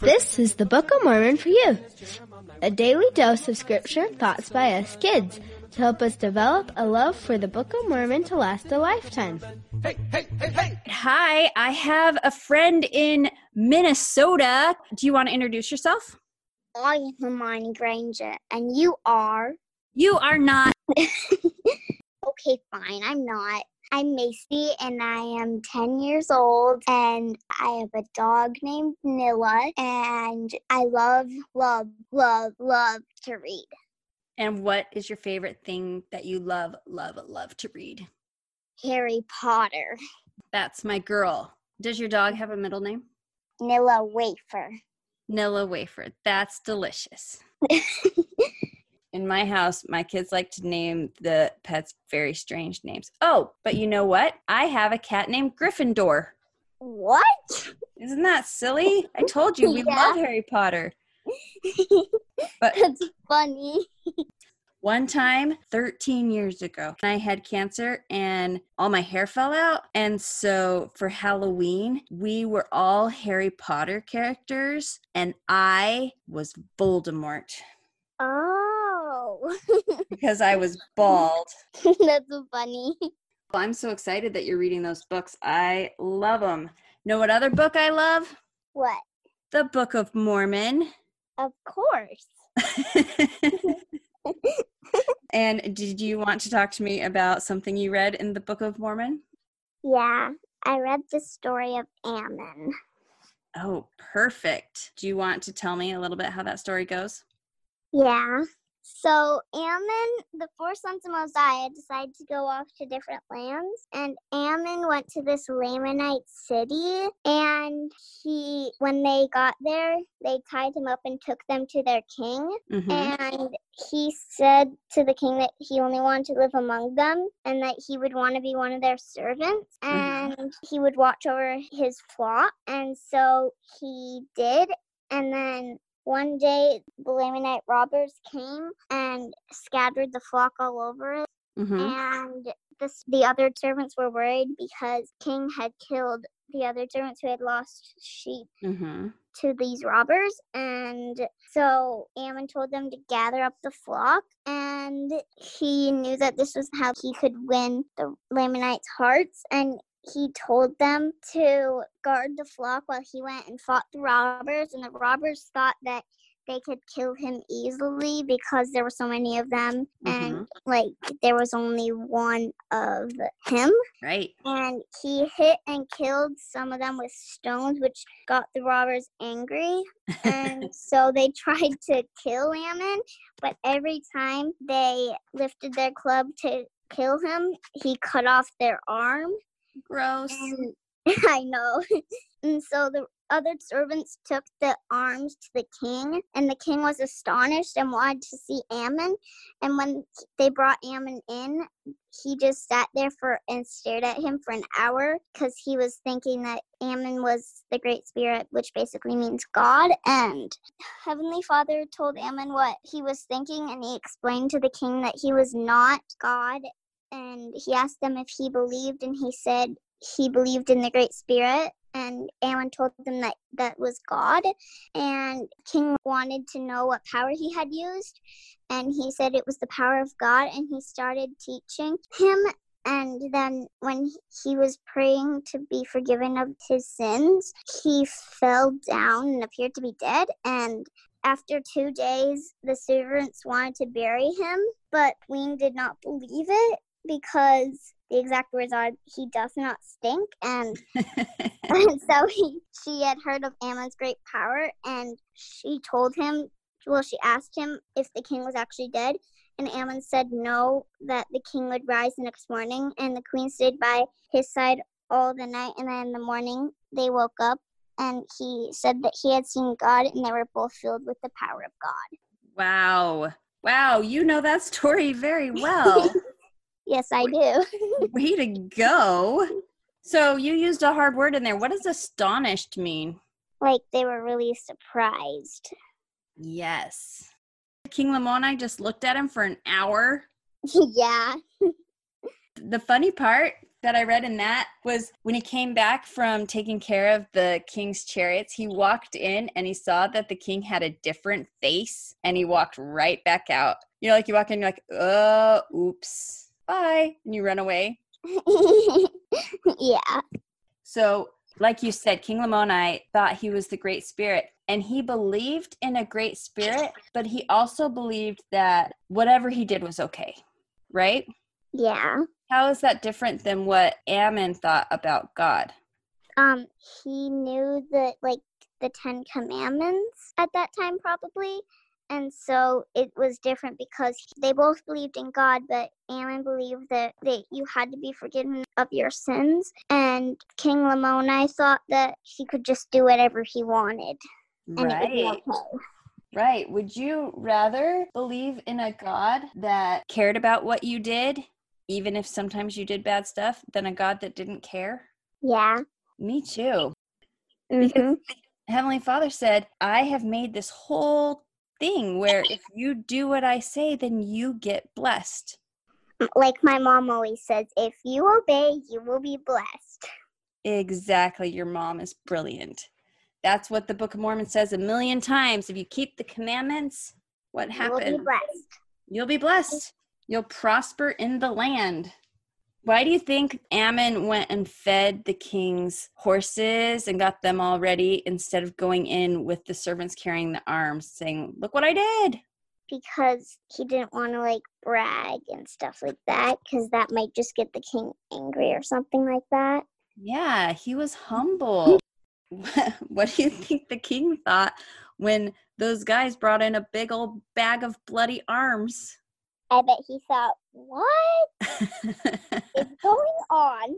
This is the Book of Mormon for you, a daily dose of scripture thoughts by us kids to help us develop a love for the Book of Mormon to last a lifetime. Hey, hey, hey, hey! Hi, I have a friend in Minnesota. Do you want to introduce yourself? I am Hermione Granger, and you are. You are not. Okay, fine, I'm not. I'm Macy, and I am 10 years old, and I have a dog named Nilla, and I love, love, love, love to read. And what is your favorite thing that you love, love, love to read? Harry Potter. That's my girl. Does your dog have a middle name? Nilla Wafer. Nilla Wafer. That's delicious. In my house, my kids like to name the pets very strange names. Oh, but you know what? I have a cat named Gryffindor. What? Isn't that silly? I told you we Yeah. love Harry Potter. But That's funny. one time, 13 years ago, I had cancer and all my hair fell out. And so for Halloween, we were all Harry Potter characters, and I was Voldemort Oh, because I was bald. that's funny. I'm so excited that you're reading those books. I love them. Know what other book I love? What? The Book of Mormon. Of course. and did you want to talk to me about something you read in the Book of Mormon? Yeah, I read the story of Ammon. Oh, perfect. Do you want to tell me a little bit how that story goes? Yeah. So Ammon, the four sons of Mosiah, decided to go off to different lands, and Ammon went to this Lamanite city. And he, when they got there, they tied him up and took them to their king. Mm-hmm. And he said to the king that he only wanted to live among them, and that he would want to be one of their servants, Mhm. and he would watch over his flock. And so he did. And then one day, the Lamanite robbers came and scattered the flock all over it. Mm-hmm. And this, the other servants were worried because King had killed the other servants who had lost sheep Mm-hmm. to these robbers. And so Ammon told them to gather up the flock. And he knew that this was how he could win the Lamanites' hearts. And he told them to guard the flock while he went and fought the robbers. And the robbers thought that they could kill him easily because there were so many of them. And mm-hmm. like there was only one of him Right. and he hit and killed some of them with stones, which got the robbers angry. And so they tried to kill Ammon, but every time they lifted their club to kill him, he cut off their arm. Gross. Um, and I know. And so the other servants took the arms to the king, and the king was astonished and wanted to see Ammon. And when they brought Ammon in, he just sat there for and stared at him for an hour because he was thinking that Ammon was the Great Spirit, which basically means God. And Heavenly Father told Ammon what he was thinking, and he explained to the king that he was not God. And he asked them if he believed, and he said he believed in the Great Spirit. And Ammon told them that that was God. And King wanted to know what power he had used. And he said it was the power of God. And he started teaching him. And then when he was praying to be forgiven of his sins, he fell down and appeared to be dead. And after two days, the servants wanted to bury him, but Queen did not believe it because the exact words are, he does not stink. And and so he, she had heard of Ammon's great power, and she told him, well, she asked him if the king was actually dead, and Ammon said no, that the king would rise the next morning, and the queen stayed by his side all the night, and then in the morning they woke up, and he said that he had seen God, and they were both filled with the power of God. wow. Wow. You know that story very well. Yes, I do. Way to go. So you used a hard word in there. What does astonished mean? like they were really surprised. Yes. King Lamoni just looked at him for an hour. yeah. The funny part that I read in that was when he came back from taking care of the king's chariots, he walked in and he saw that the king had a different face and he walked right back out. You know, like you walk in, you're like, oh, oops, bye. And you run away. yeah. So, like you said, King Lamoni thought he was the Great Spirit and he believed in a Great Spirit, but he also believed that whatever he did was okay, right? Yeah. How is that different than what Ammon thought about God? Um, he knew that like the Ten Commandments at that time, probably. And so it was different because they both believed in God, but Ammon believed that, that you had to be forgiven of your sins. And King Lamoni thought that he could just do whatever he wanted. And it would be Right. okay. Right. Would you rather believe in a God that cared about what you did, even if sometimes you did bad stuff, than a God that didn't care? Yeah. Me too. hmm Heavenly Father said, I have made this whole thing where if you do what I say, then you get blessed. Mm, like my mom always says, if you obey, you will be blessed. Exactly. Your mom is brilliant. That's what the Book of Mormon says a million times. If you keep the commandments, what You will be happens? blessed. You'll be blessed. You'll prosper in the land. Why do you think Ammon went and fed the king's horses and got them all ready instead of going in with the servants carrying the arms, saying, Look what I did? because he didn't want to like brag and stuff like that because that might just get the king angry or something like that. Yeah, he was humble. what do you think the king thought when those guys brought in a big old bag of bloody arms? I bet he thought, "What is going on?"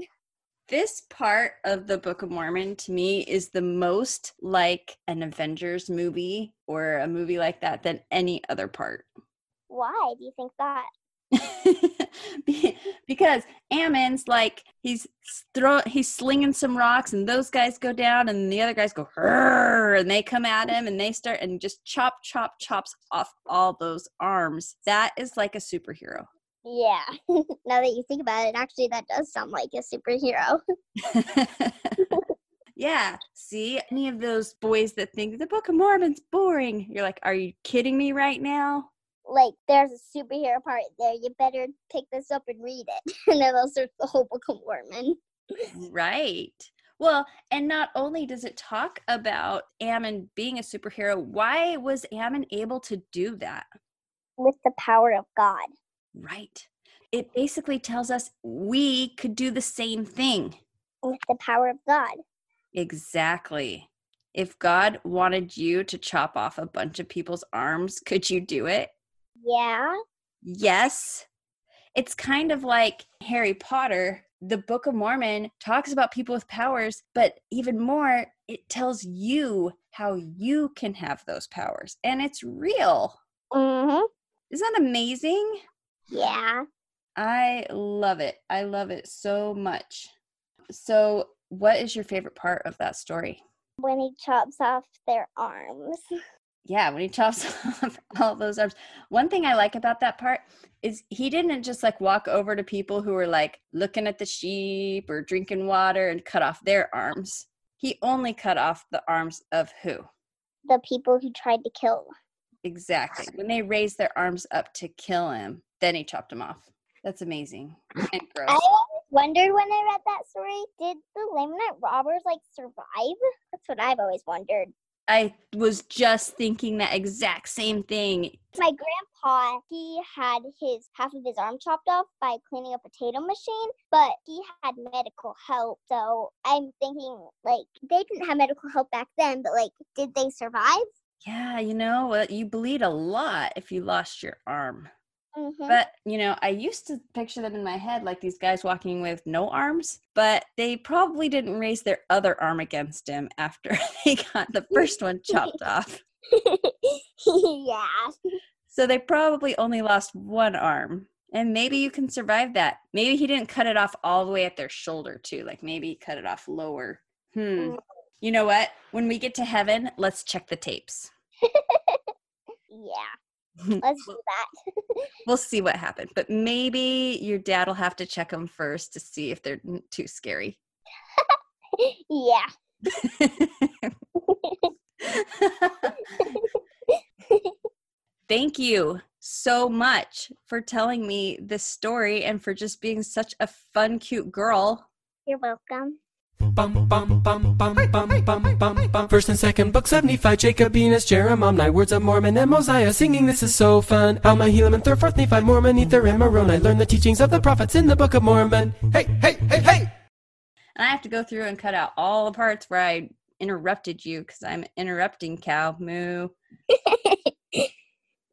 this part of the Book of Mormon to me is the most like an Avengers movie or a movie like that than any other part. Why do you think that? Be- because Ammon's like he's throw he's slinging some rocks and those guys go down and the other guys go and they come at him and they start and just chop chop chops off all those arms. That is like a superhero. Yeah. now that you think about it, actually, that does sound like a superhero. yeah. See, any of those boys that think the Book of Mormon's boring, you're like, are you kidding me right now? Like, there's a superhero part there. You better pick this up and read it, and then I'll search the whole Book of Mormon. Right. Well, and not only does it talk about Ammon being a superhero, why was Ammon able to do that? With the power of God. Right. It basically tells us we could do the same thing. With the power of God. Exactly. If God wanted you to chop off a bunch of people's arms, could you do it? Yeah. Yes. It's kind of like Harry Potter. The Book of Mormon talks about people with powers, but even more, it tells you how you can have those powers. And it's real. Mm-hmm. Isn't that amazing? Yeah. I love it. I love it so much. So, what is your favorite part of that story? When he chops off their arms. Yeah, when he chops off all those arms. One thing I like about that part is he didn't just like walk over to people who were like looking at the sheep or drinking water and cut off their arms. He only cut off the arms of who? The people who tried to kill. Exactly. When they raised their arms up to kill him, then he chopped them off. That's amazing and gross. I always wondered when I read that story, did the Lamanite robbers like survive? That's what I've always wondered. I was just thinking that exact same thing. My grandpa, he had his half of his arm chopped off by cleaning a potato machine, but he had medical help. So I'm thinking like they didn't have medical help back then, but like did they survive? Yeah, you know, you bleed a lot if you lost your arm. Mm-hmm. But, you know, I used to picture them in my head like these guys walking with no arms, but they probably didn't raise their other arm against him after they got the first one chopped off. yeah. So they probably only lost one arm. And maybe you can survive that. Maybe he didn't cut it off all the way at their shoulder, too. Like maybe he cut it off lower. Hmm. Mm. You know what? When we get to heaven, let's check the tapes. Yeah. Let's do that. we'll see what happens. But maybe your dad will have to check them first to see if they're too scary. yeah. Thank you so much for telling me this story and for just being such a fun, cute girl. You're welcome. Bum, bum, bum, bum, bum, bum, bum, bum. First and second book 75, Jacob, Enos, Jeremiah, Words of Mormon, and Mosiah. Singing, this is so fun. Alma, Helaman, and third, fourth, Nephi, Mormon, Ether, and Moroni. I learned the teachings of the prophets in the Book of Mormon. Hey, hey, hey, hey! And I have to go through and cut out all the parts where I interrupted you because I'm interrupting cow. Moo.